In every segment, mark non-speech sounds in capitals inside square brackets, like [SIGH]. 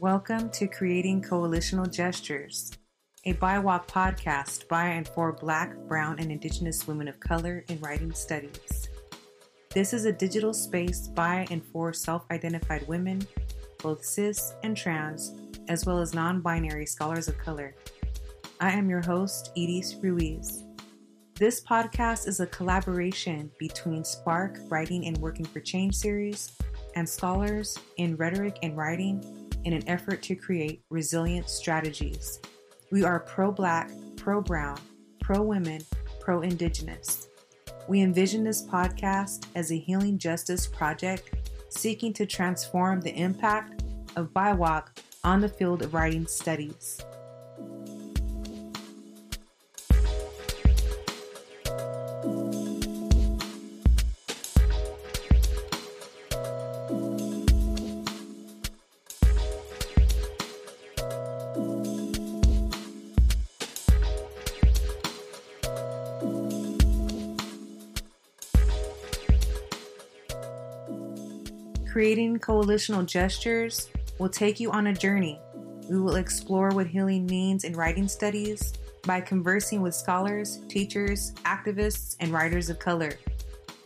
Welcome to Creating Coalitional Gestures, a BIWOC podcast by and for Black, Brown, and Indigenous women of color in writing studies. This is a digital space by and for self identified women, both cis and trans, as well as non binary scholars of color. I am your host, Edith Ruiz. This podcast is a collaboration between Spark Writing and Working for Change series and scholars in rhetoric and writing in an effort to create resilient strategies. We are pro Black, pro Brown, pro women, pro Indigenous. We envision this podcast as a healing justice project seeking to transform the impact of BIWOC on the field of writing studies. Creating coalitional gestures will take you on a journey. We will explore what healing means in writing studies by conversing with scholars, teachers, activists, and writers of color.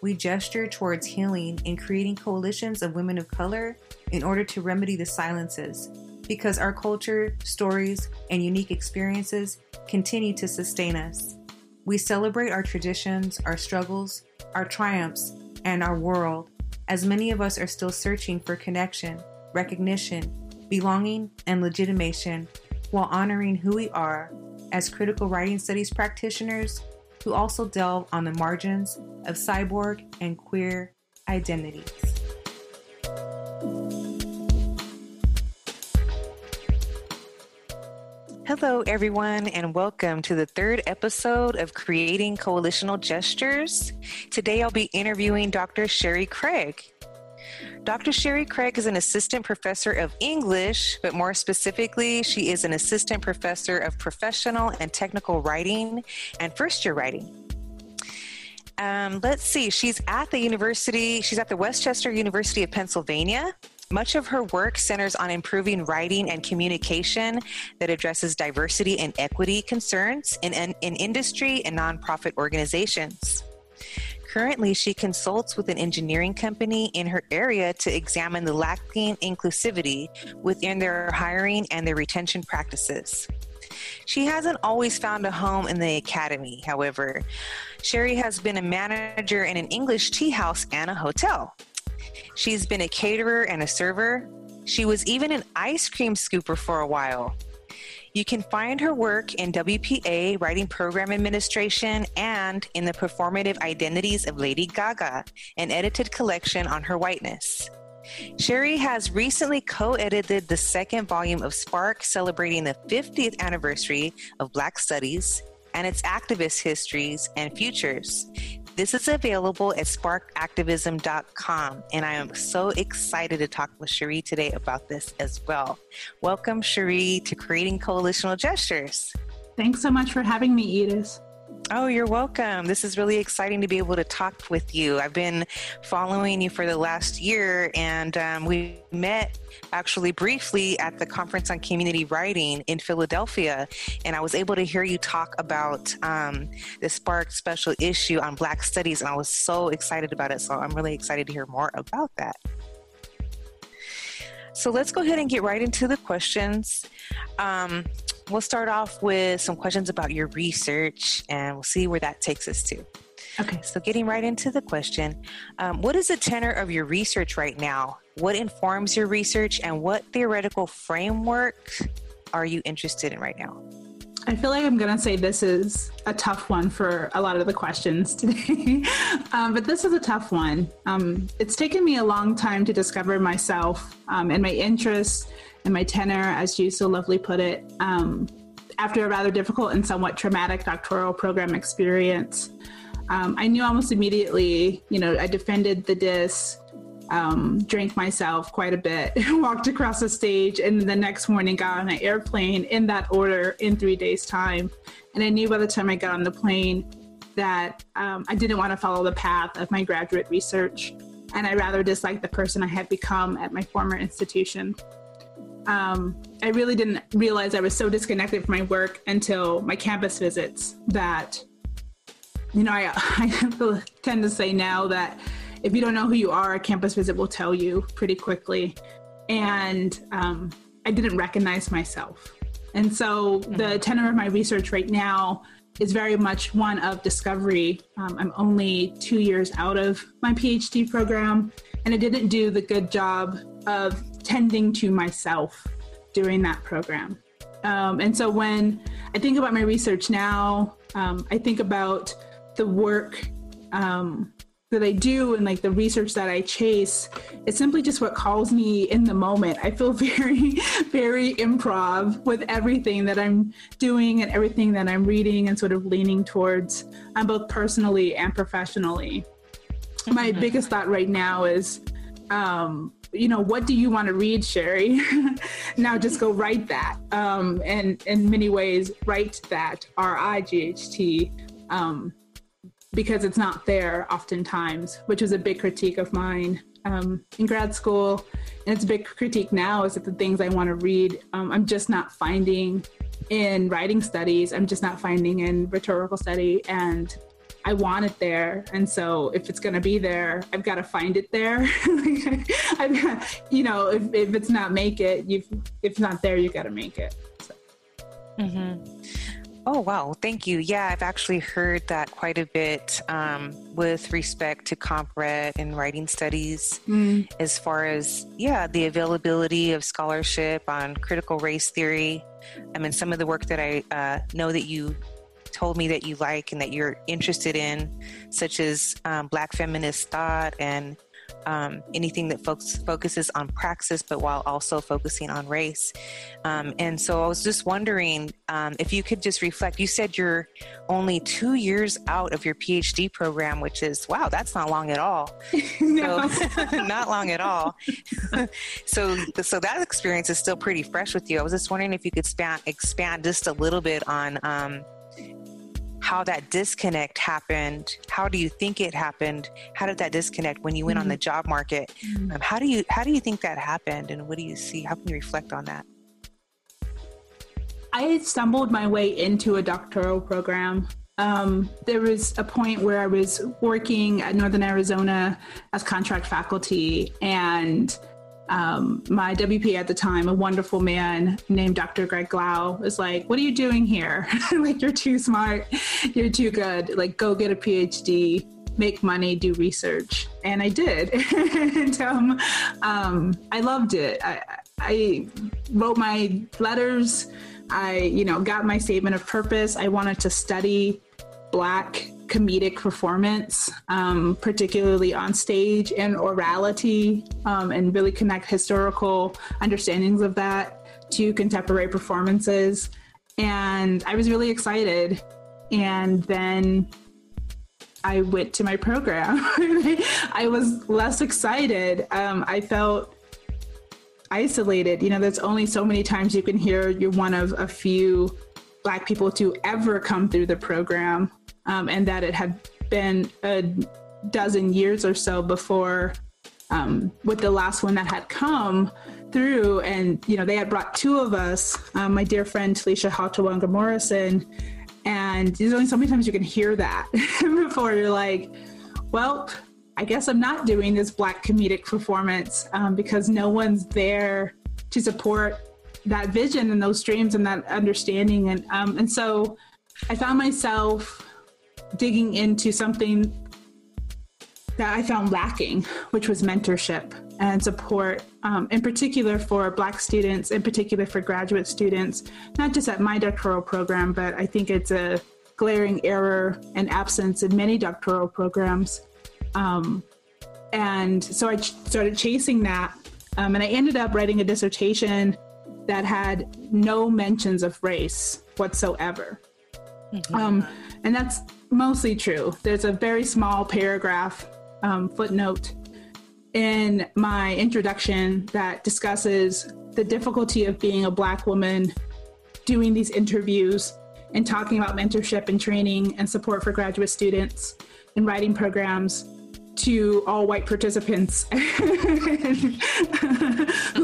We gesture towards healing and creating coalitions of women of color in order to remedy the silences, because our culture, stories, and unique experiences continue to sustain us. We celebrate our traditions, our struggles, our triumphs, and our world as many of us are still searching for connection, recognition, belonging, and legitimation while honoring who we are as critical writing studies practitioners who also delve on the margins of cyborg and queer identities. Hello, everyone, and welcome to the third episode of Creating Coalitional Gestures. Today I'll be interviewing Dr. Sherri Craig. Dr. Sherri Craig is an assistant professor of English, but more specifically, she is an assistant professor of professional and technical writing and first year writing. Um, let's see, she's at the university, she's at the West Chester University of Pennsylvania. Much of her work centers on improving writing and communication that addresses diversity and equity concerns in, in, in industry and nonprofit organizations. Currently, she consults with an engineering company in her area to examine the lacking inclusivity within their hiring and their retention practices. She hasn't always found a home in the academy, however. Sherri has been a manager in an English tea house and a hotel. She's been a caterer and a server. She was even an ice cream scooper for a while. You can find her work in WPA, Writing Program Administration, and in the Performative Identities of Lady Gaga, an edited collection on her whiteness. Sherry has recently co edited the second volume of Spark, celebrating the 50th anniversary of Black Studies and its activist histories and futures. This is available at sparkactivism.com, and I am so excited to talk with Sherri today about this as well. Welcome, Sherri, to Creating Coalitional Gestures. Thanks so much for having me, Edith. Oh, you're welcome. This is really exciting to be able to talk with you. I've been following you for the last year, and um, we met actually briefly at the Conference on Community Writing in Philadelphia, and I was able to hear you talk about um, the Spark special issue on Black Studies, and I was so excited about it. So I'm really excited to hear more about that. So let's go ahead and get right into the questions. Um, we'll start off with some questions about your research and we'll see where that takes us to. Okay. So, getting right into the question um, What is the tenor of your research right now? What informs your research and what theoretical framework are you interested in right now? I feel like I'm going to say this is a tough one for a lot of the questions [LAUGHS] today, um, but this is a tough one. Um, it's taken me a long time to discover myself um, and my interests and my tenor, as you so lovely put it, um, after a rather difficult and somewhat traumatic doctoral program experience. Um, I knew almost immediately, you know, I defended the DIS, um, drank myself quite a bit, [LAUGHS] walked across the stage, and the next morning got on an airplane in that order in three days' time. And I knew by the time I got on the plane that um, I didn't want to follow the path of my graduate research, and I rather disliked the person I had become at my former institution. Um, I really didn't realize I was so disconnected from my work until my campus visits that, you know, I, [LAUGHS] I tend to say now that if you don't know who you are, a campus visit will tell you pretty quickly. And um, I didn't recognize myself. And so the mm-hmm. tenor of my research right now is very much one of discovery. Um, I'm only two years out of my PhD program, and I didn't do the good job of tending to myself during that program. Um, and so when I think about my research now, um, I think about the work um, that I do and like the research that I chase, it's simply just what calls me in the moment. I feel [LAUGHS] very, very improv with everything that I'm doing and everything that I'm reading and sort of leaning towards, um, both personally and professionally. My mm-hmm. biggest thought right now is, um, you know, what do you want to read, Sherri? [LAUGHS] now just go write that. Um, and in many ways, write that R I G H T. Um, because it's not there oftentimes, which was a big critique of mine um, in grad school. And it's a big critique now is that the things I want to read, um, I'm just not finding in writing studies. I'm just not finding in rhetorical study. And I want it there. And so if it's going to be there, I've got to find it there. [LAUGHS] I've got, you know, if, if it's not make it, you if it's not there, you got to make it. So. Mm-hmm. Oh, wow. Thank you. Yeah, I've actually heard that quite a bit um, with respect to CompRhet and writing studies, mm. as far as, yeah, the availability of scholarship on critical race theory. I mean, some of the work that I uh, know that you told me that you like and that you're interested in, such as um, Black feminist thought and um, anything that folks focuses on praxis, but while also focusing on race. Um, and so I was just wondering um, if you could just reflect. You said you're only two years out of your PhD program, which is wow, that's not long at all. [LAUGHS] no. So, [LAUGHS] not long at all. [LAUGHS] so, so that experience is still pretty fresh with you. I was just wondering if you could expand, expand just a little bit on um, how that disconnect happened. How do you think it happened? How did that disconnect when you went mm-hmm. on the mm-hmm. job market? Mm-hmm. Um, how do you how do you think that happened, and what do you see? How can you reflect on that? I stumbled my way into a doctoral program. Um, there was a point where I was working at Northern Arizona as contract faculty, and um, my WP at the time, a wonderful man named Dr. Greg Glau, was like, What are you doing here? [LAUGHS] like, you're too smart. You're too good. Like, go get a PhD, make money, do research. And I did. [LAUGHS] and um, um, I loved it. I, I wrote my letters. I, you know, got my statement of purpose. I wanted to study Black comedic performance, um, particularly on stage and orality, um, and really connect historical understandings of that to contemporary performances. And I was really excited. And then I went to my program. [LAUGHS] I was less excited. Um, I felt isolated. You know, there's only so many times you can hear you're one of a few Black people to ever come through the program um, and that it had been a dozen years or so before um, with the last one that had come through. And you know they had brought two of us um, my dear friend Talisha Haltiwanger Morrison. And there's only so many times you can hear that [LAUGHS] before you're like well I guess I'm not doing this black comedic performance um, because no one's there to support that vision and those dreams and that understanding. And um, and so I found myself digging into something that I found lacking, which was mentorship and support, um, in particular for Black students, in particular for graduate students, not just at my doctoral program, but I think it's a glaring error and absence in many doctoral programs. Um, and so I ch- started chasing that, um, and I ended up writing a dissertation that had no mentions of race whatsoever. Mm-hmm. Um, and that's mostly true. There's a very small paragraph um, footnote in my introduction that discusses the difficulty of being a Black woman doing these interviews and talking about mentorship and training and support for graduate students and writing programs to all white participants [LAUGHS] who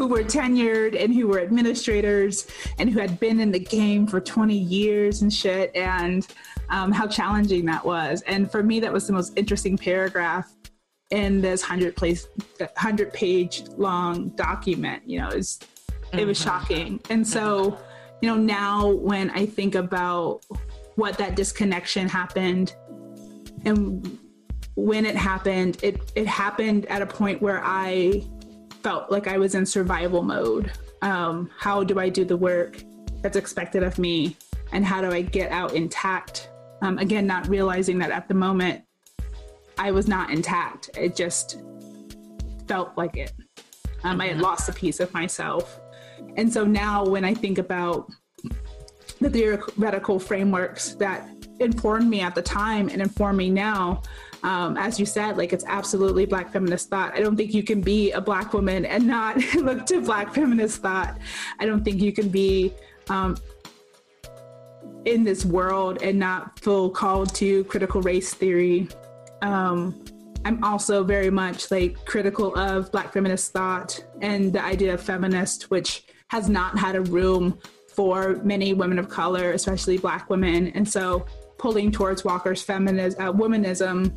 were tenured and who were administrators and who had been in the game for 20 years and shit, and um, how challenging that was. And for me, that was the most interesting paragraph in this 100 place 100 page long document you know it was, it was mm-hmm. shocking and so you know now when i think about what that disconnection happened and when it happened, it it happened at a point where I felt like I was in survival mode. Um, how do I do the work that's expected of me, and how do I get out intact? Um, again, not realizing that at the moment I was not intact. It just felt like it. Um, I had mm-hmm. lost a piece of myself, and so now when I think about the theoretical frameworks that informed me at the time and inform me now um, as you said, like it's absolutely Black feminist thought. I don't think you can be a Black woman and not [LAUGHS] look to Black feminist thought. I don't think you can be um, in this world and not feel called to critical race theory. Um, I'm also very much like critical of Black feminist thought and the idea of feminist, which has not had a room for many women of color, especially Black women. And so pulling towards Walker's feminism, uh, womanism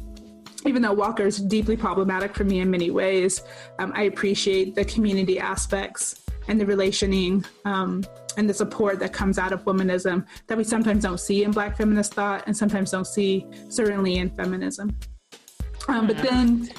even though Walker is deeply problematic for me in many ways, um, I appreciate the community aspects and the relationing um, and the support that comes out of womanism that we sometimes don't see in Black feminist thought and sometimes don't see certainly in feminism. Um, but hmm, then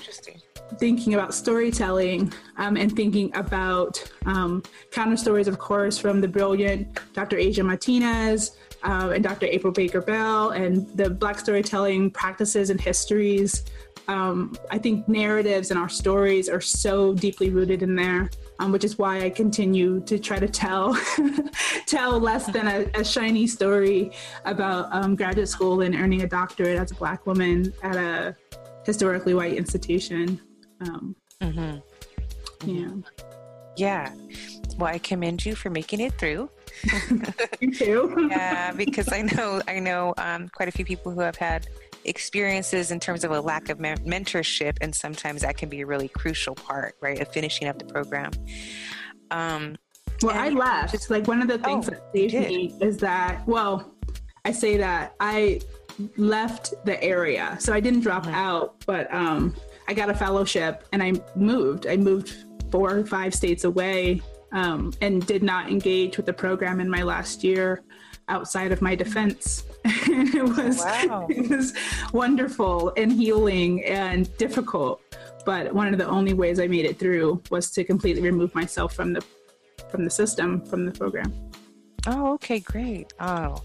thinking about storytelling um, and thinking about um, counter stories, of course, from the brilliant Dr. Aja Martinez, uh, and Dr. April Baker Bell and the Black storytelling practices and histories. Um, I think narratives and our stories are so deeply rooted in there, um, which is why I continue to try to tell [LAUGHS] tell less than a, a shiny story about um, graduate school and earning a doctorate as a Black woman at a historically white institution. Um, mm-hmm. Yeah. Yeah. Well, I commend you for making it through. [LAUGHS] you too. [LAUGHS] yeah, because I know I know um, quite a few people who have had experiences in terms of a lack of mentorship, and sometimes that can be a really crucial part, right, of finishing up the program. Um, well, I left. It's like one of the things oh, that saved me is that. Well, I say that I left the area, so I didn't drop mm-hmm. out, but um, I got a fellowship and I moved. I moved four or five states away um, and did not engage with the program in my last year outside of my defense. [LAUGHS] it was wow. [LAUGHS] it was wonderful and healing and difficult. But one of the only ways I made it through was to completely remove myself from the from the system, from the program. Oh, okay, great. Oh,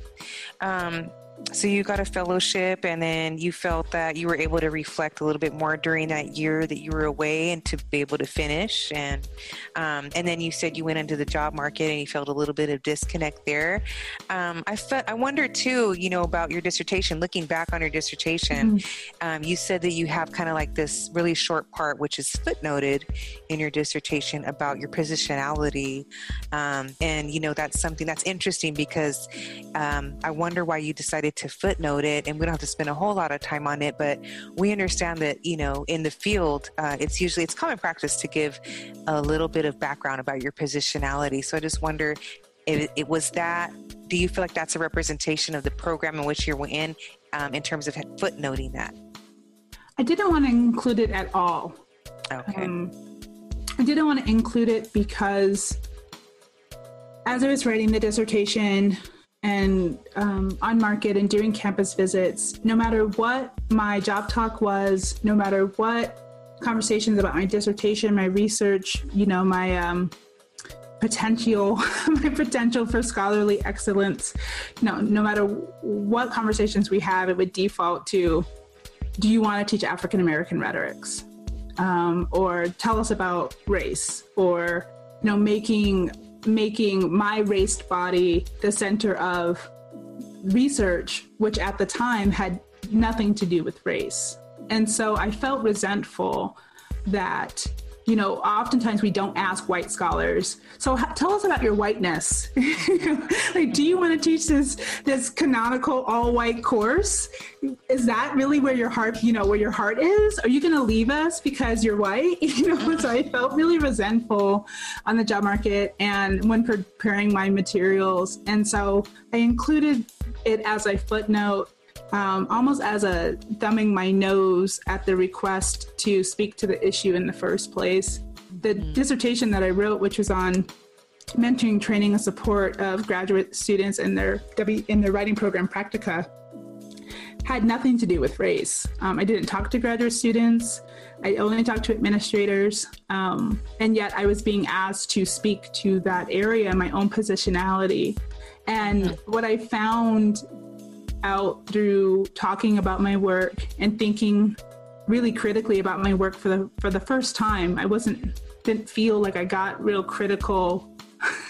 um, so you got a fellowship and then you felt that you were able to reflect a little bit more during that year that you were away and to be able to finish. And um, and then you said you went into the job market and you felt a little bit of disconnect there. Um, I felt I wonder too you know about your dissertation looking back on your dissertation mm-hmm. um, you said that you have kind of like this really short part which is footnoted in your dissertation about your positionality. Um, and you know that's something that's interesting because um, I wonder why you decided to footnote it, and we don't have to spend a whole lot of time on it. But we understand that you know in the field, uh, it's usually it's common practice to give a little bit of background about your positionality. So I just wonder, if it was that. Do you feel like that's a representation of the program in which you're in, um, in terms of footnoting that? I didn't want to include it at all. Okay. Um, I didn't want to include it because as I was writing the dissertation, and um, on market and doing campus visits, no matter what my job talk was, no matter what conversations about my dissertation, my research, you know, my um, potential, [LAUGHS] my potential for scholarly excellence, you know, no matter what conversations we have, it would default to, do you want to teach African American rhetorics? Um, or tell us about race, or you know, making making my raced body the center of research, which at the time had nothing to do with race. And so I felt resentful that, you know, oftentimes we don't ask white scholars. So tell us about your whiteness. [LAUGHS] like, do you want to teach this this canonical all white course? Is that really where your heart, you know, where your heart is? Are you going to leave us because you're white? [LAUGHS] You know, so I felt really resentful on the job market and when preparing my materials, and so I included it as a footnote um, almost as a thumbing my nose at the request to speak to the issue in the first place. The mm. dissertation that I wrote, which was on mentoring, training, and support of graduate students in their w, in their writing program Practica, had nothing to do with race. Um, I didn't talk to graduate students. I only talked to administrators, um, and yet I was being asked to speak to that area, my own positionality. And mm-hmm. what I found out through talking about my work and thinking really critically about my work for the for the first time. I wasn't didn't feel like I got real critical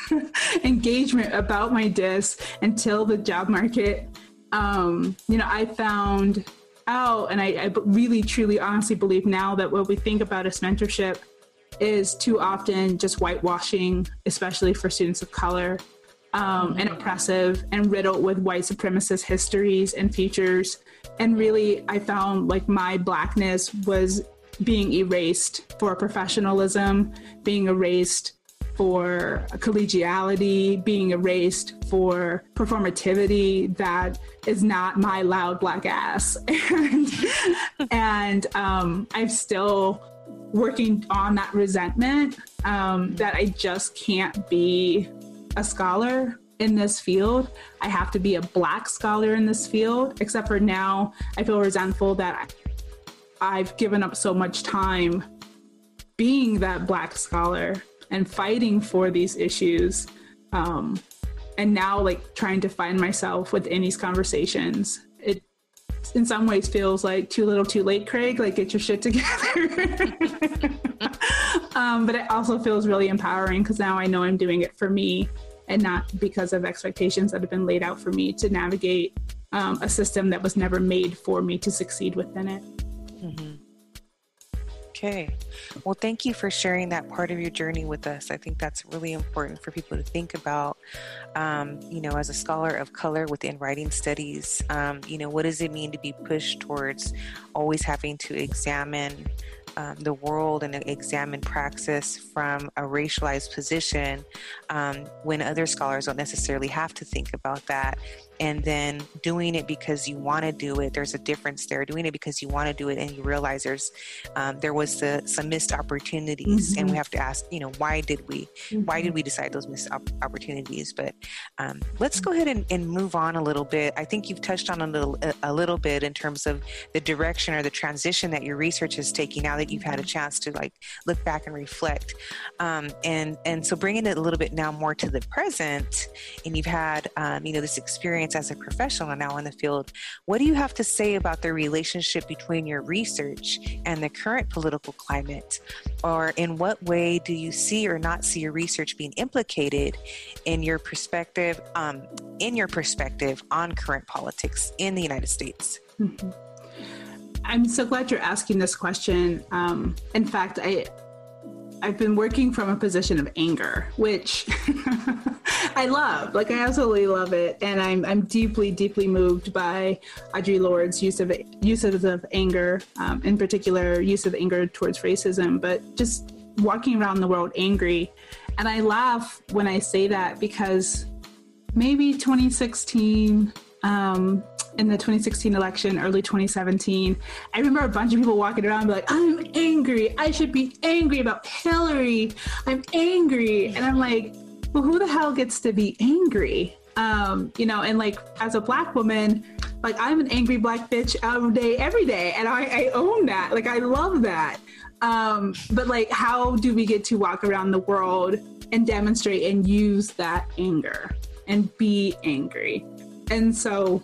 [LAUGHS] engagement about my dis until the job market. Um, you know, I found out, and I, I really, truly, honestly believe now that what we think about as mentorship is too often just whitewashing, especially for students of color um, and oppressive and riddled with white supremacist histories and features. And really, I found like my blackness was being erased for professionalism, being erased for collegiality, being erased for performativity that is not my loud black ass. [LAUGHS] and and um, I'm still working on that resentment um, that I just can't be a scholar in this field. I have to be a black scholar in this field, except for now, I feel resentful that I've given up so much time being that black scholar and fighting for these issues. Um, and now, like, trying to find myself within these conversations. In some ways, feels like too little, too late, Craig. Like, get your shit together. [LAUGHS] um, but it also feels really empowering because now I know I'm doing it for me and not because of expectations that have been laid out for me to navigate um, a system that was never made for me to succeed within it. Okay. Well, thank you for sharing that part of your journey with us. I think that's really important for people to think about. Um, you know, as a scholar of color within writing studies, um, you know, what does it mean to be pushed towards always having to examine um, the world and examine praxis from a racialized position um, when other scholars don't necessarily have to think about that and then doing it because you want to do it there's a difference there doing it because you want to do it and you realize there's um, there was the, some missed opportunities mm-hmm. and we mm-hmm. have to ask you know why did we mm-hmm. why did mm-hmm. we decide those missed op- opportunities but um, let's go ahead and, and, move on a little bit i think you've touched on a little a, a, little bit in terms of the direction or the transition that your research is taking now that you've had a chance to like look back and reflect um, and and so bringing it a little bit now more to the present and you've had um, you know this experience experience as a professional now in the field, what do you have to say about the relationship between your research and the current political climate? Or in what way do you see or not see your research being implicated in your perspective, um, in your perspective on current politics in the United States? Mm-hmm. I'm so glad you're asking this question. Um, in fact, I I've been working from a position of anger, which [LAUGHS] I love. Like I absolutely love it, and I'm I'm deeply deeply moved by Audre Lorde's use of uses of anger, um, in particular use of anger towards racism, but just walking around the world angry. And I laugh when I say that because maybe 2016. Um, in the 2016 election, early 2017, I remember a bunch of people walking around like, I'm angry. I should be angry about Hillary. I'm angry. And I'm like, well, who the hell gets to be angry? Um, you know, and like as a black woman, like I'm an angry black bitch all day, every day. And I, I own that. Like I love that. Um, but like, how do we get to walk around the world and demonstrate and use that anger and be angry? And so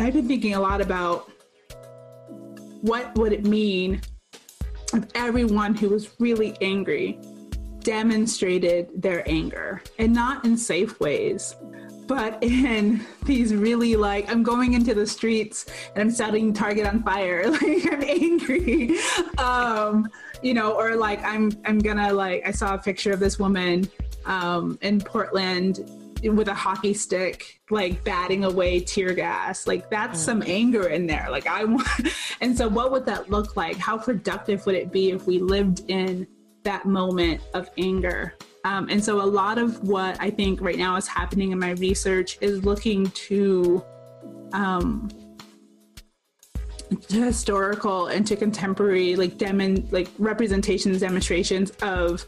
I've been thinking a lot about what would it mean if everyone who was really angry demonstrated their anger and not in safe ways but [LAUGHS] in these really like i'm going into the streets and i'm setting target on fire [LAUGHS] like i'm angry. Um you know, or like I'm I'm gonna like I saw a picture of this woman um, in Portland with a hockey stick, like batting away tear gas. Like that's mm. some anger in there. Like I want, [LAUGHS] and so what would that look like? How productive would it be if we lived in that moment of anger? Um, and so a lot of what I think right now is happening in my research is looking to um, to historical and to contemporary like demon like representations demonstrations of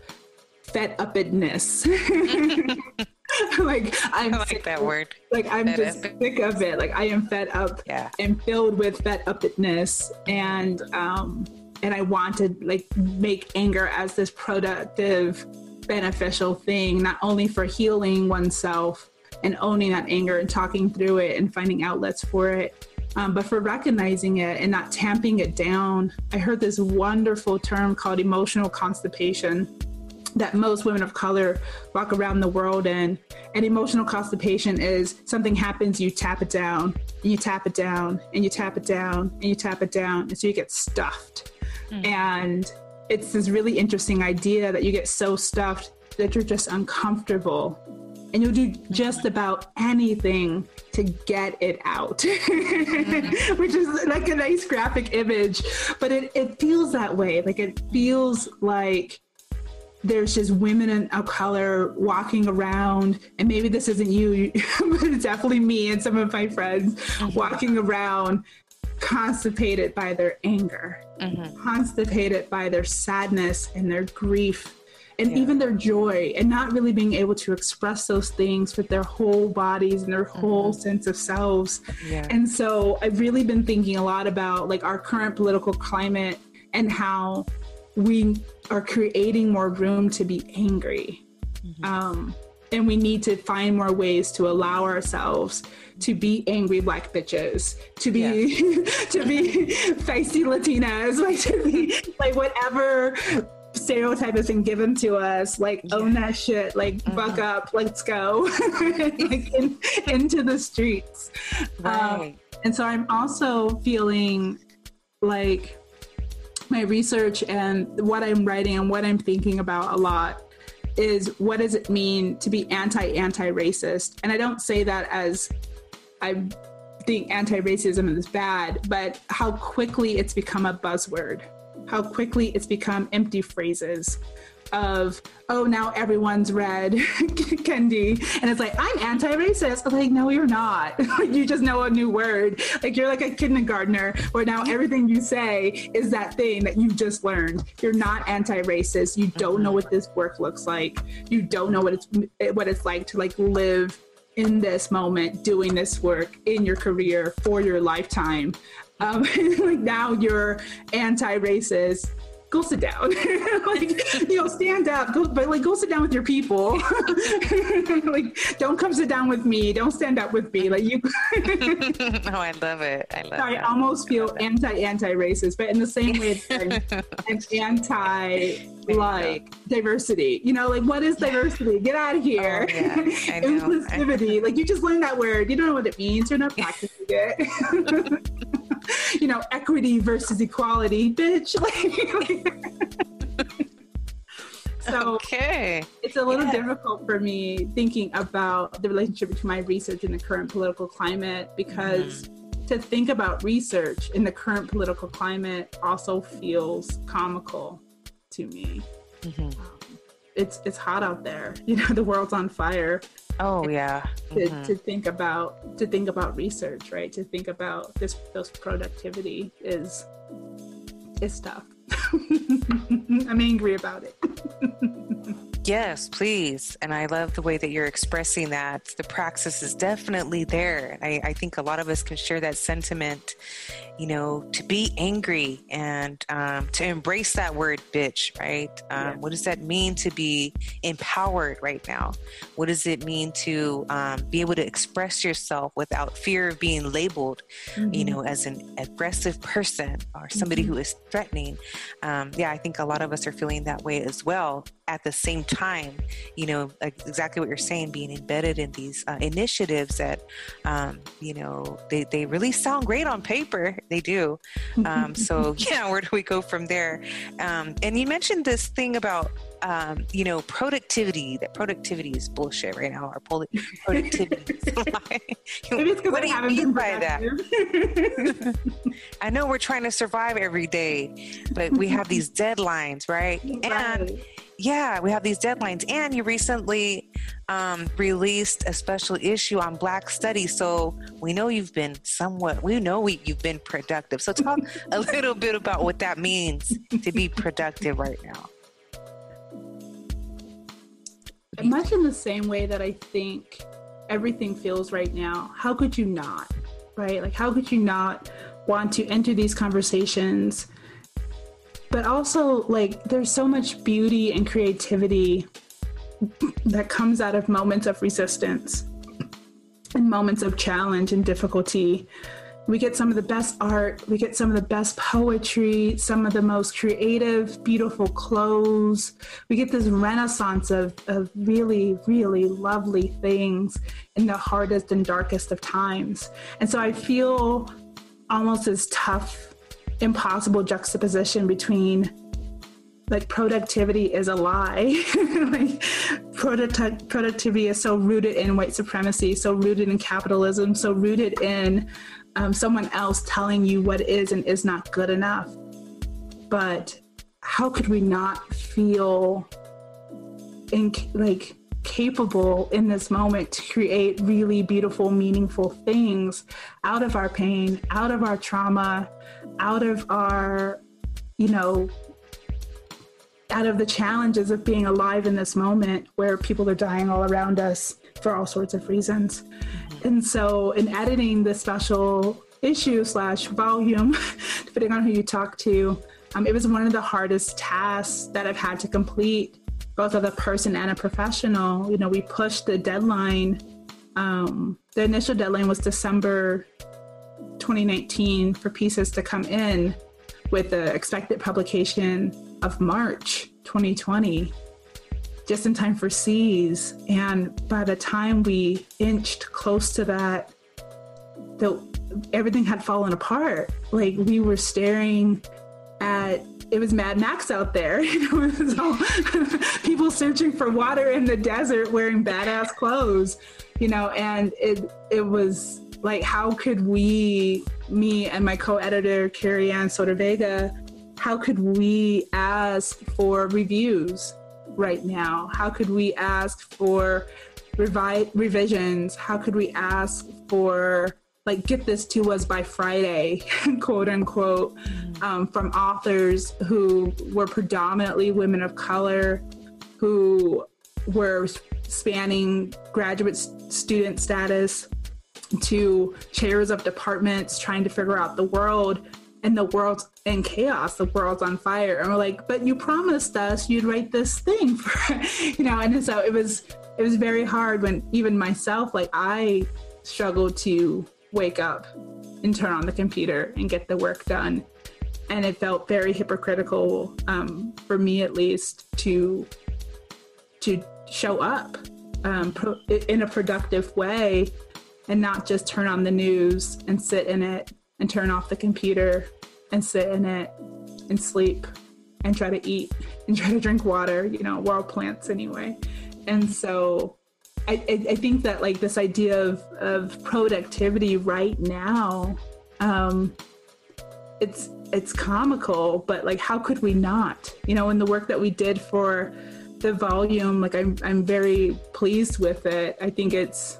fed upness [LAUGHS] like I'm I like that of, word. Like I'm fed just up. sick of it. Like I am fed up yeah. and filled with fed upness and um and I want to like make anger as this productive beneficial thing not only for healing oneself and owning that anger and talking through it and finding outlets for it um, but for recognizing it and not tamping it down. I heard this wonderful term called emotional constipation that most women of color walk around the world in. And emotional constipation is something happens, you tap it down, and you tap it down, and you tap it down, and you tap it down, and so you get stuffed. Mm. And it's this really interesting idea that you get so stuffed that you're just uncomfortable and you'll do just about anything to get it out, [LAUGHS] mm-hmm. which is like a nice graphic image. But it, it feels that way. Like it feels like there's just women of color walking around, and maybe this isn't you, [LAUGHS] but it's definitely me and some of my friends mm-hmm. walking around constipated by their anger, mm-hmm. constipated by their sadness and their grief and yeah. even their joy and not really being able to express those things with their whole bodies and their whole mm-hmm. sense of selves. Yeah. And so I've really been thinking a lot about like our current political climate and how we are creating more room to be angry. Mm-hmm. Um, and we need to find more ways to allow ourselves to be angry black bitches, to be yeah. [LAUGHS] to be feisty Latinas, [LAUGHS] like to be [LAUGHS] like whatever stereotype has been given to us like yeah. own that shit like mm-hmm. buck up let's go like in, into the streets um, right. um, and so i'm also feeling like my research and what i'm writing and what i'm thinking about a lot is what does it mean to be anti anti racist and i don't say that as i think anti-racism is bad but how quickly it's become a buzzword how quickly it's become empty phrases of oh now everyone's read [LAUGHS] kendi. And it's like i'm anti-racist. I'm like no you're not. [LAUGHS] You just know a new word. Like you're like a kindergartner where now everything you say is that thing that you just learned. You're not anti-racist. You don't know what this work looks like. You don't know what it's what it's like to like live in this moment doing this work in your career for your lifetime. Um, [LAUGHS] like now you're anti-racist go sit down. [LAUGHS] Like you know stand up. Go but like go sit down with your people. [LAUGHS] Like don't come sit down with me. Don't stand up with me. Like you [LAUGHS] oh i love it. I love i almost feel anti anti racist but in the same way it's anti like diversity. You know like what is diversity? Get out of here. Oh, yeah. inclusivity. Like you just learned that word. You don't know what it means. You're not practicing it [LAUGHS] you know, equity versus equality, bitch. [LAUGHS] [LAUGHS] so okay. it's a little yeah. difficult for me thinking about the relationship between my research and the current political climate because mm-hmm. to think about research in the current political climate also feels comical to me. Mm-hmm. Um, it's it's hot out there. You know, the world's on fire. Oh yeah. To, mm-hmm. to think about to think about research, right? To think about this this productivity is is tough. [LAUGHS] I'm angry about it. [LAUGHS] Yes, please. And I love the way that you're expressing that. The praxis is definitely there. I, I think a lot of us can share that sentiment, you know, to be angry and um, to embrace that word bitch, right? Um, yeah. What does that mean to be empowered right now? What does it mean to um, be able to express yourself without fear of being labeled, mm-hmm. you know, as an aggressive person or somebody mm-hmm. who is threatening? Um, yeah, I think a lot of us are feeling that way as well. At the same time, time. You know, like exactly what you're saying, being embedded in these uh, initiatives that, um, you know, they, they really sound great on paper. They do. [LAUGHS] Um, so, yeah, where do we go from there? Um, and you mentioned this thing about um, you know, productivity, that productivity is bullshit right now. Our productivity is [LAUGHS] [LAUGHS] Maybe it's what do you mean by that? [LAUGHS] I know we're trying to survive every day, but we have these deadlines, right? right. And yeah, we have these deadlines. And you recently um, released a special issue on Black Studies. So we know you've been somewhat, we know we, you've been productive. So talk a little bit about what that means to be productive right now. Much in the same way that I think everything feels right now. How could you not? Right? Like, how could you not want to enter these conversations? But also, like, there's so much beauty and creativity that comes out of moments of resistance and moments of challenge and difficulty we get some of the best art, we get some of the best poetry, some of the most creative, beautiful clothes. We get this renaissance of, of really, really lovely things in the hardest and darkest of times. And so I feel almost this tough, impossible juxtaposition between like productivity is a lie. [LAUGHS] like product- productivity is so rooted in white supremacy, so rooted in capitalism, so rooted in um, someone else telling you what is and is not good enough. But how could we not feel in, like capable in this moment to create really beautiful, meaningful things out of our pain, out of our trauma, out of our, you know, out of the challenges of being alive in this moment where people are dying all around us for all sorts of reasons. And so, in editing the special issue slash volume, [LAUGHS] depending on who you talk to, um, it was one of the hardest tasks that I've had to complete, both as a person and a professional. You know, we pushed the deadline. Um, the initial deadline was December 2019 for pieces to come in, with the expected publication of March 2020 just in time for C's. And by the time we inched close to that, the, everything had fallen apart. Like we were staring at it was Mad Max out there. [LAUGHS] [LAUGHS] people searching for water in the desert wearing badass clothes, you know, and it it was like how could we, me and my co-editor Karrieann Soto Vega, how could we ask for reviews right now? How could we ask for revi- revisions? How could we ask for like get this to us by Friday, [LAUGHS] quote unquote, um, from authors who were predominantly women of color, who were spanning graduate student status to chairs of departments trying to figure out the world and the world's in chaos the world's on fire. And we're like but you promised us you'd write this thing [LAUGHS] for you know? And so it was it was very hard when even myself like i struggled to wake up and turn on the computer and get the work done. And it felt very hypocritical um, for me at least to to show up um, pro- in a productive way and not just turn on the news and sit in it and turn off the computer and sit in it and sleep and try to eat and try to drink water, you know, we're all plants anyway. And so I, I, think that like this idea of, of productivity right now, um, it's it's comical, but like how could we not? You know, in the work that we did for the volume, like I'm I'm very pleased with it. I think it's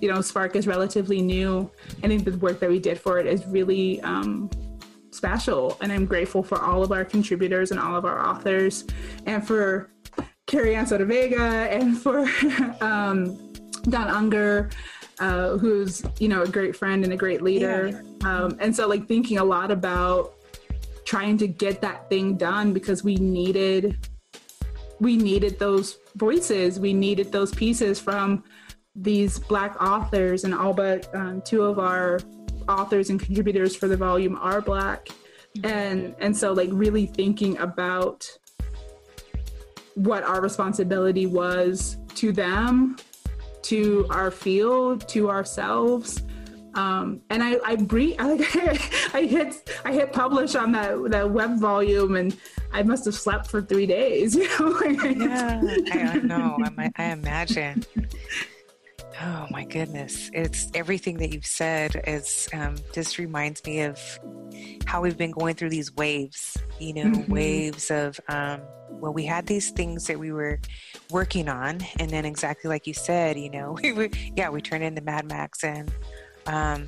you know, Spark is relatively new. I think the work that we did for it is really um, special. And I'm grateful for all of our contributors and all of our authors and for Karrieann Vega and for [LAUGHS] um, Don Unger, uh, who's, you know, a great friend and a great leader. Yeah. Um, and so, like, thinking a lot about trying to get that thing done because we needed we needed those voices we needed those pieces from these black authors and all but um, two of our authors and contributors for the volume are black and and so like really thinking about what our responsibility was to them, to our field, to ourselves. Um, and I, I breathe, [LAUGHS] I, I hit, I hit publish on that, that web volume and I must have slept for three days, [LAUGHS] you know? yeah, I, I know. I, I imagine. [LAUGHS] Oh my goodness. It's everything that you've said is um, just reminds me of how we've been going through these waves, you know, mm-hmm. waves of, um, well, we had these things that we were working on. And then exactly like you said, you know, [LAUGHS] we were, yeah, we turned into Mad Max and um,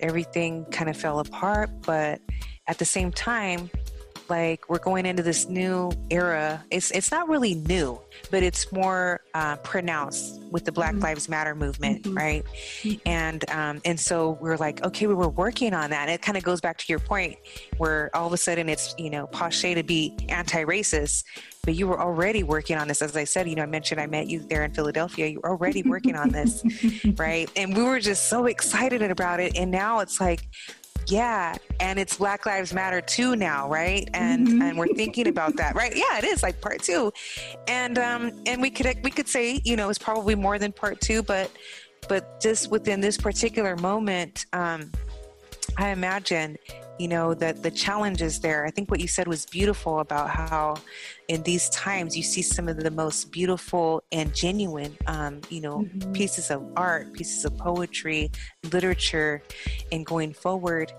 everything kind of fell apart. But at the same time, like we're going into this new era. It's it's not really new, but it's more uh, pronounced with the Black mm-hmm. Lives Matter movement, mm-hmm. right? And um, and so we're like, okay, we were working on that. And it kind of goes back to your point, where all of a sudden it's you know passe to be anti-racist, but you were already working on this. As I said, you know, I mentioned I met you there in Philadelphia. You were already working on this, [LAUGHS] right? And we were just so excited about it. And now it's like yeah and it's black lives matter too now right? And mm-hmm. and we're thinking about that right? Yeah it is like part two. And um and we could we could say you know it's probably more than part two but but just within this particular moment um i imagine you know that the challenges there. I think what you said was beautiful about how in these times you see some of the most beautiful and genuine um, you know mm-hmm. pieces of art pieces of poetry literature and going forward.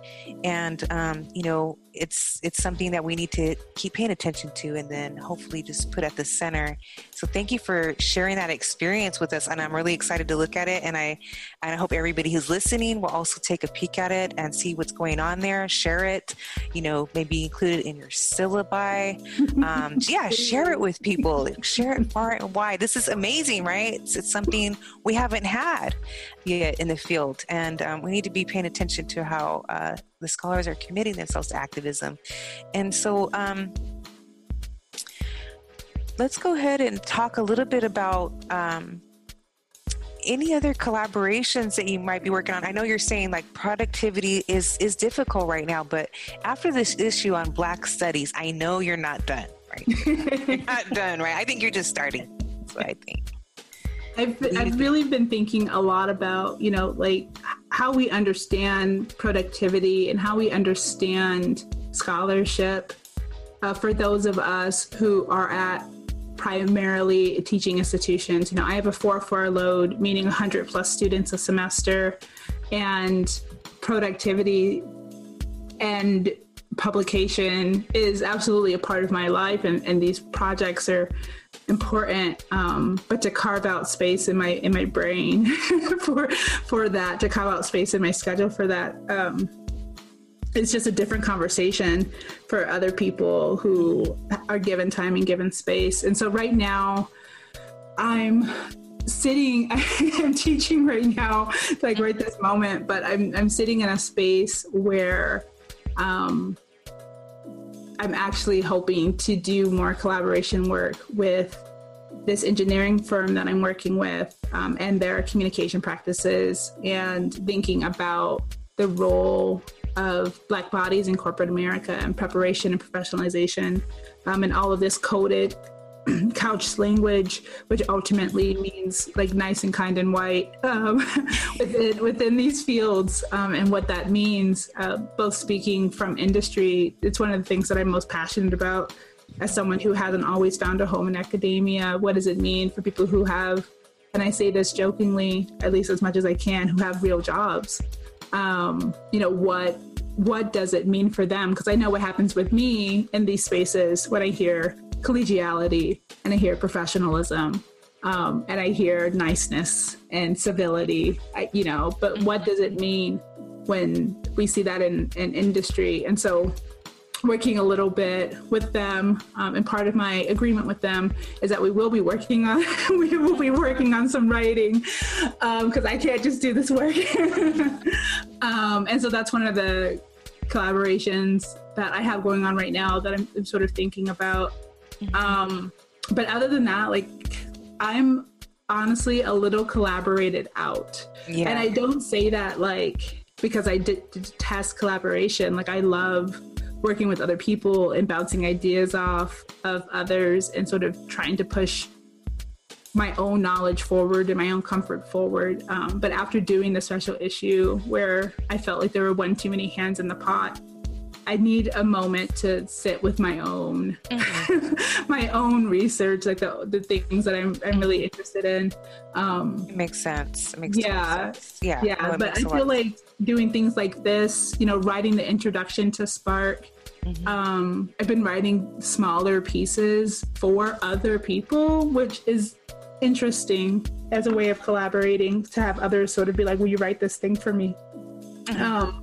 And um, you know it's it's something that we need to keep paying attention to and then hopefully just put at the center. So thank you for sharing that experience with us and i'm really excited to look at it and i and i hope everybody who's listening will also take a peek at it and see what's going on there share it you know maybe include it in your syllabi. Um, yeah share it with people. Share it far and wide. This is amazing right? It's, it's something we haven't had yet in the field. And um, we need to be paying attention to how uh, the scholars are committing themselves to activism. And so, um, let's go ahead and talk a little bit about um, any other collaborations that you might be working on. I know you're saying like productivity is is difficult right now, but after this issue on Black Studies, I know you're not done. Right, [LAUGHS] you're not done, right? I think you're just starting. That's what I think. I've, I've really been thinking a lot about, you know, like how we understand productivity and how we understand scholarship uh, for those of us who are at primarily teaching institutions. You know, I have a 4 4 load, meaning 100 plus students a semester, and productivity and publication is absolutely a part of my life, and, and these projects are important um, but to carve out space in my in my brain [LAUGHS] for for that to carve out space in my schedule for that um, it's just a different conversation for other people who are given time and given space. And so right now i'm sitting [LAUGHS] i'm teaching right now like right this moment but i'm i'm sitting in a space where um, I'm actually hoping to do more collaboration work with this engineering firm that I'm working with um, and their communication practices and thinking about the role of Black bodies in corporate America and preparation and professionalization um, and all of this coded [CLEARS THROAT] couch language, which ultimately means like nice and kind and white um, [LAUGHS] within within these fields, um, and what that means. Uh, both speaking from industry, it's one of the things that I'm most passionate about. As someone who hasn't always found a home in academia, what does it mean for people who have, and I say this jokingly, at least as much as I can, who have real jobs? Um, you know what what does it mean for them? Because I know what happens with me in these spaces when I hear collegiality and I hear professionalism um, and I hear niceness and civility, I, you know, but what does it mean when we see that in, in industry? And so working a little bit with them um, and part of my agreement with them is that we will be working on [LAUGHS] we will be working on some writing because um, i can't just do this work [LAUGHS] um, and so that's one of the collaborations that i have going on right now that i'm, I'm sort of thinking about Mm-hmm. Um, but other than that, like I'm honestly a little collaborated out. Yeah. And I don't say that like because I did, detest collaboration. Like I love working with other people and bouncing ideas off of others and sort of trying to push my own knowledge forward and my own comfort forward. Um, but after doing the special issue where I felt like there were one too many hands in the pot, I need a moment to sit with my own mm-hmm. [LAUGHS] my own research, like the, the things that I'm I'm really interested in. Um, it makes sense. It makes yeah, sense. yeah, yeah. but I feel like doing things like this, you know, writing the introduction to Spark. Mm-hmm. Um, I've been writing smaller pieces for other people, which is interesting as a way of collaborating to have others sort of be like, "Will you write this thing for me?" Mm-hmm. Um,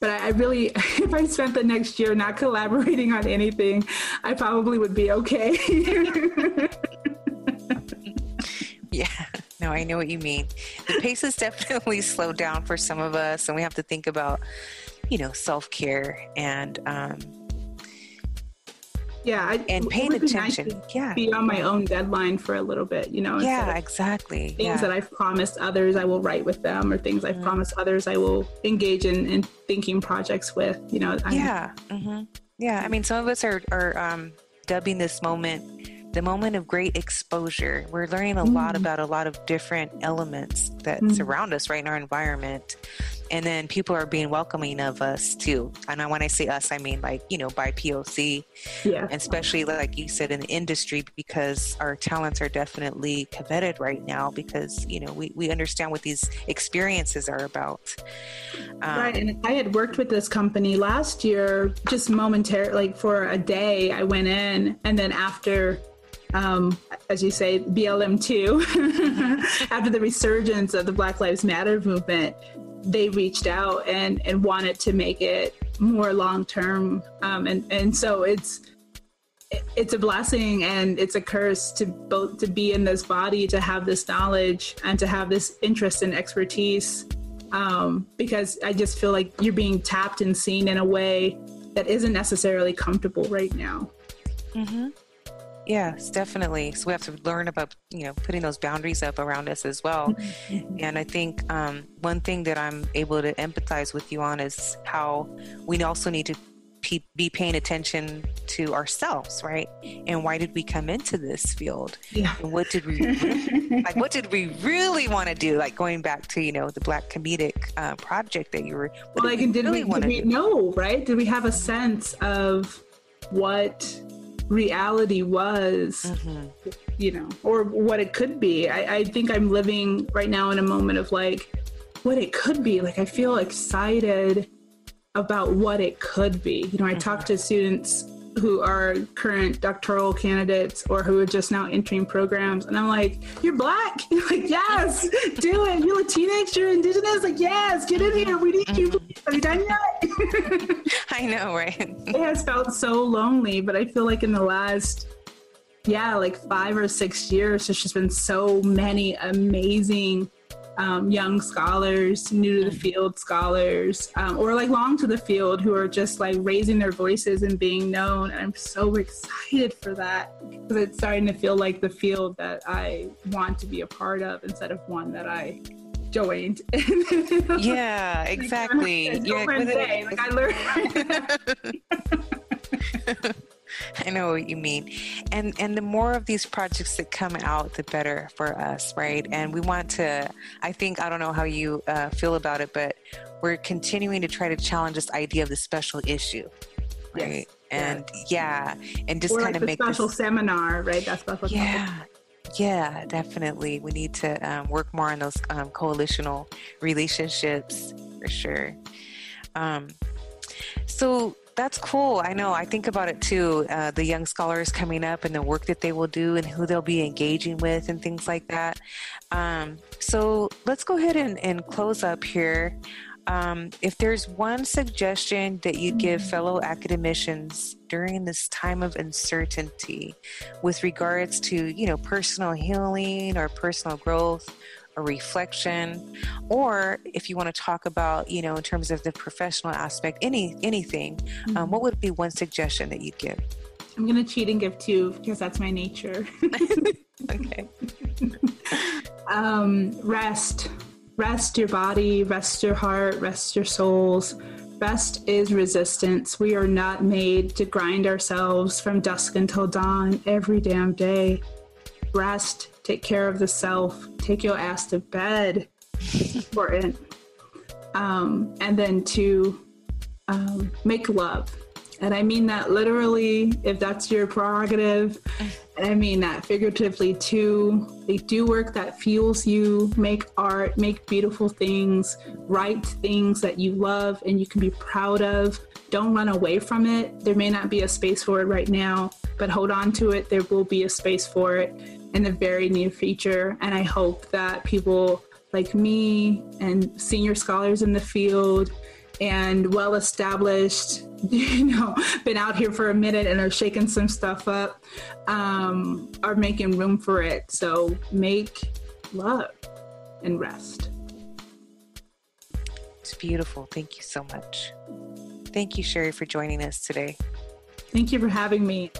but I, I, really, [LAUGHS] if I spent the next year not collaborating on anything, I probably would be okay. [LAUGHS] yeah. No, I know what you mean. The pace has [LAUGHS] definitely slowed down for some of us, and we have to think about, you know, self care and um, yeah I, and paying attention nice yeah be on my own deadline for a little bit you know yeah exactly things yeah. that i've promised others i will write with them or things i've mm-hmm. promised others i will engage in in thinking projects with you know I'm, yeah mm-hmm. yeah i mean some of us are are um, dubbing this moment the moment of great exposure. We're learning a mm. lot about a lot of different elements that mm. surround us right in our environment. And then people are being welcoming of us too. And when I say us, I mean like, you know, BIPOC. Yeah. especially like you said in the industry because our talents are definitely coveted right now because, you know, we, we understand what these experiences are about. Um, right. And I had worked with this company last year, just momentarily, like for a day, I went in and then after um, as you say, BLM2, [LAUGHS] after the resurgence of the Black Lives Matter movement, they reached out and, and wanted to make it more long term. Um, and, and so it's, it's a blessing and it's a curse to both to be in this body to have this knowledge and to have this interest and expertise um, because i just feel like you're being tapped and seen in a way that isn't necessarily comfortable right now mm-hmm. Yes, definitely. So we have to learn about, you know, putting those boundaries up around us as well. Mm-hmm. And I think um, one thing that I'm able to empathize with you on is how we also need to be paying attention to ourselves, right? And why did we come into this field? Yeah. And what did we [LAUGHS] like? What did we really want to do? Like going back to you know the Black comedic uh, project that you were. Well, like, did, really we, did we know? Right? Did we have a sense of what reality was, mm-hmm. you know, or what it could be. I, I think I'm living right now in a moment of like what it could be. Like I feel excited about what it could be. You know, I mm-hmm. talk to students who are current doctoral candidates or who are just now entering programs. And I'm like, you're black? [LAUGHS] You're like, yes, do it. You're Latinx, you're indigenous. Like, yes, get in here. We need you. Mm-hmm. Have you done yet? [LAUGHS] I know, right? it has felt so lonely, but I feel like in the last yeah, like five or six years, there's just been so many amazing um, young scholars, new to the field scholars, um, or like long to the field who are just like raising their voices and being known. And I'm so excited for that because it's starting to feel like the field that I want to be a part of instead of one that I joined. yeah, exactly. Like, yeah, like I learned. [LAUGHS] [LAUGHS] [LAUGHS] I know what you mean. And and the more of these projects that come out, the better for us, right? And we want to, I think, I don't know how you uh, feel about it, but we're continuing to try to challenge this idea of the special issue, right? Yes. And yeah. yeah, and just kind of make special this, seminar, right? That's special. Yeah. Yeah, definitely. We need to um, work more on those um, coalitional relationships for sure. Um, so that's cool. I know. I think about it too. Uh, the young scholars coming up and the work that they will do and who they'll be engaging with and things like that. Um, so let's go ahead and, and close up here. Um, if there's one suggestion that you give fellow academicians during this time of uncertainty with regards to, you know, personal healing or personal growth a reflection or if you want to talk about you know in terms of the professional aspect any anything um, mm-hmm. um, what would be one suggestion that you'd give i'm going to cheat and give two because that's my nature [LAUGHS] okay [LAUGHS] um, rest rest your body rest your heart rest your souls Rest is resistance. We are not made to grind ourselves from dusk until dawn every damn day. Rest, take care of the self, take your ass to bed. It's important. Um, and then to um, make love. And I mean that literally, if that's your prerogative. And I mean that figuratively too. They do work that fuels you, make art, make beautiful things, write things that you love and you can be proud of. Don't run away from it. There may not be a space for it right now, but hold on to it. There will be a space for it in the very near future. And I hope that people like me and senior scholars in the field and well established, [LAUGHS] you know, been out here for a minute and are shaking some stuff up, um, are making room for it. So make love and rest. It's beautiful. Thank you so much. Thank you, Sherri, for joining us today. Thank you for having me.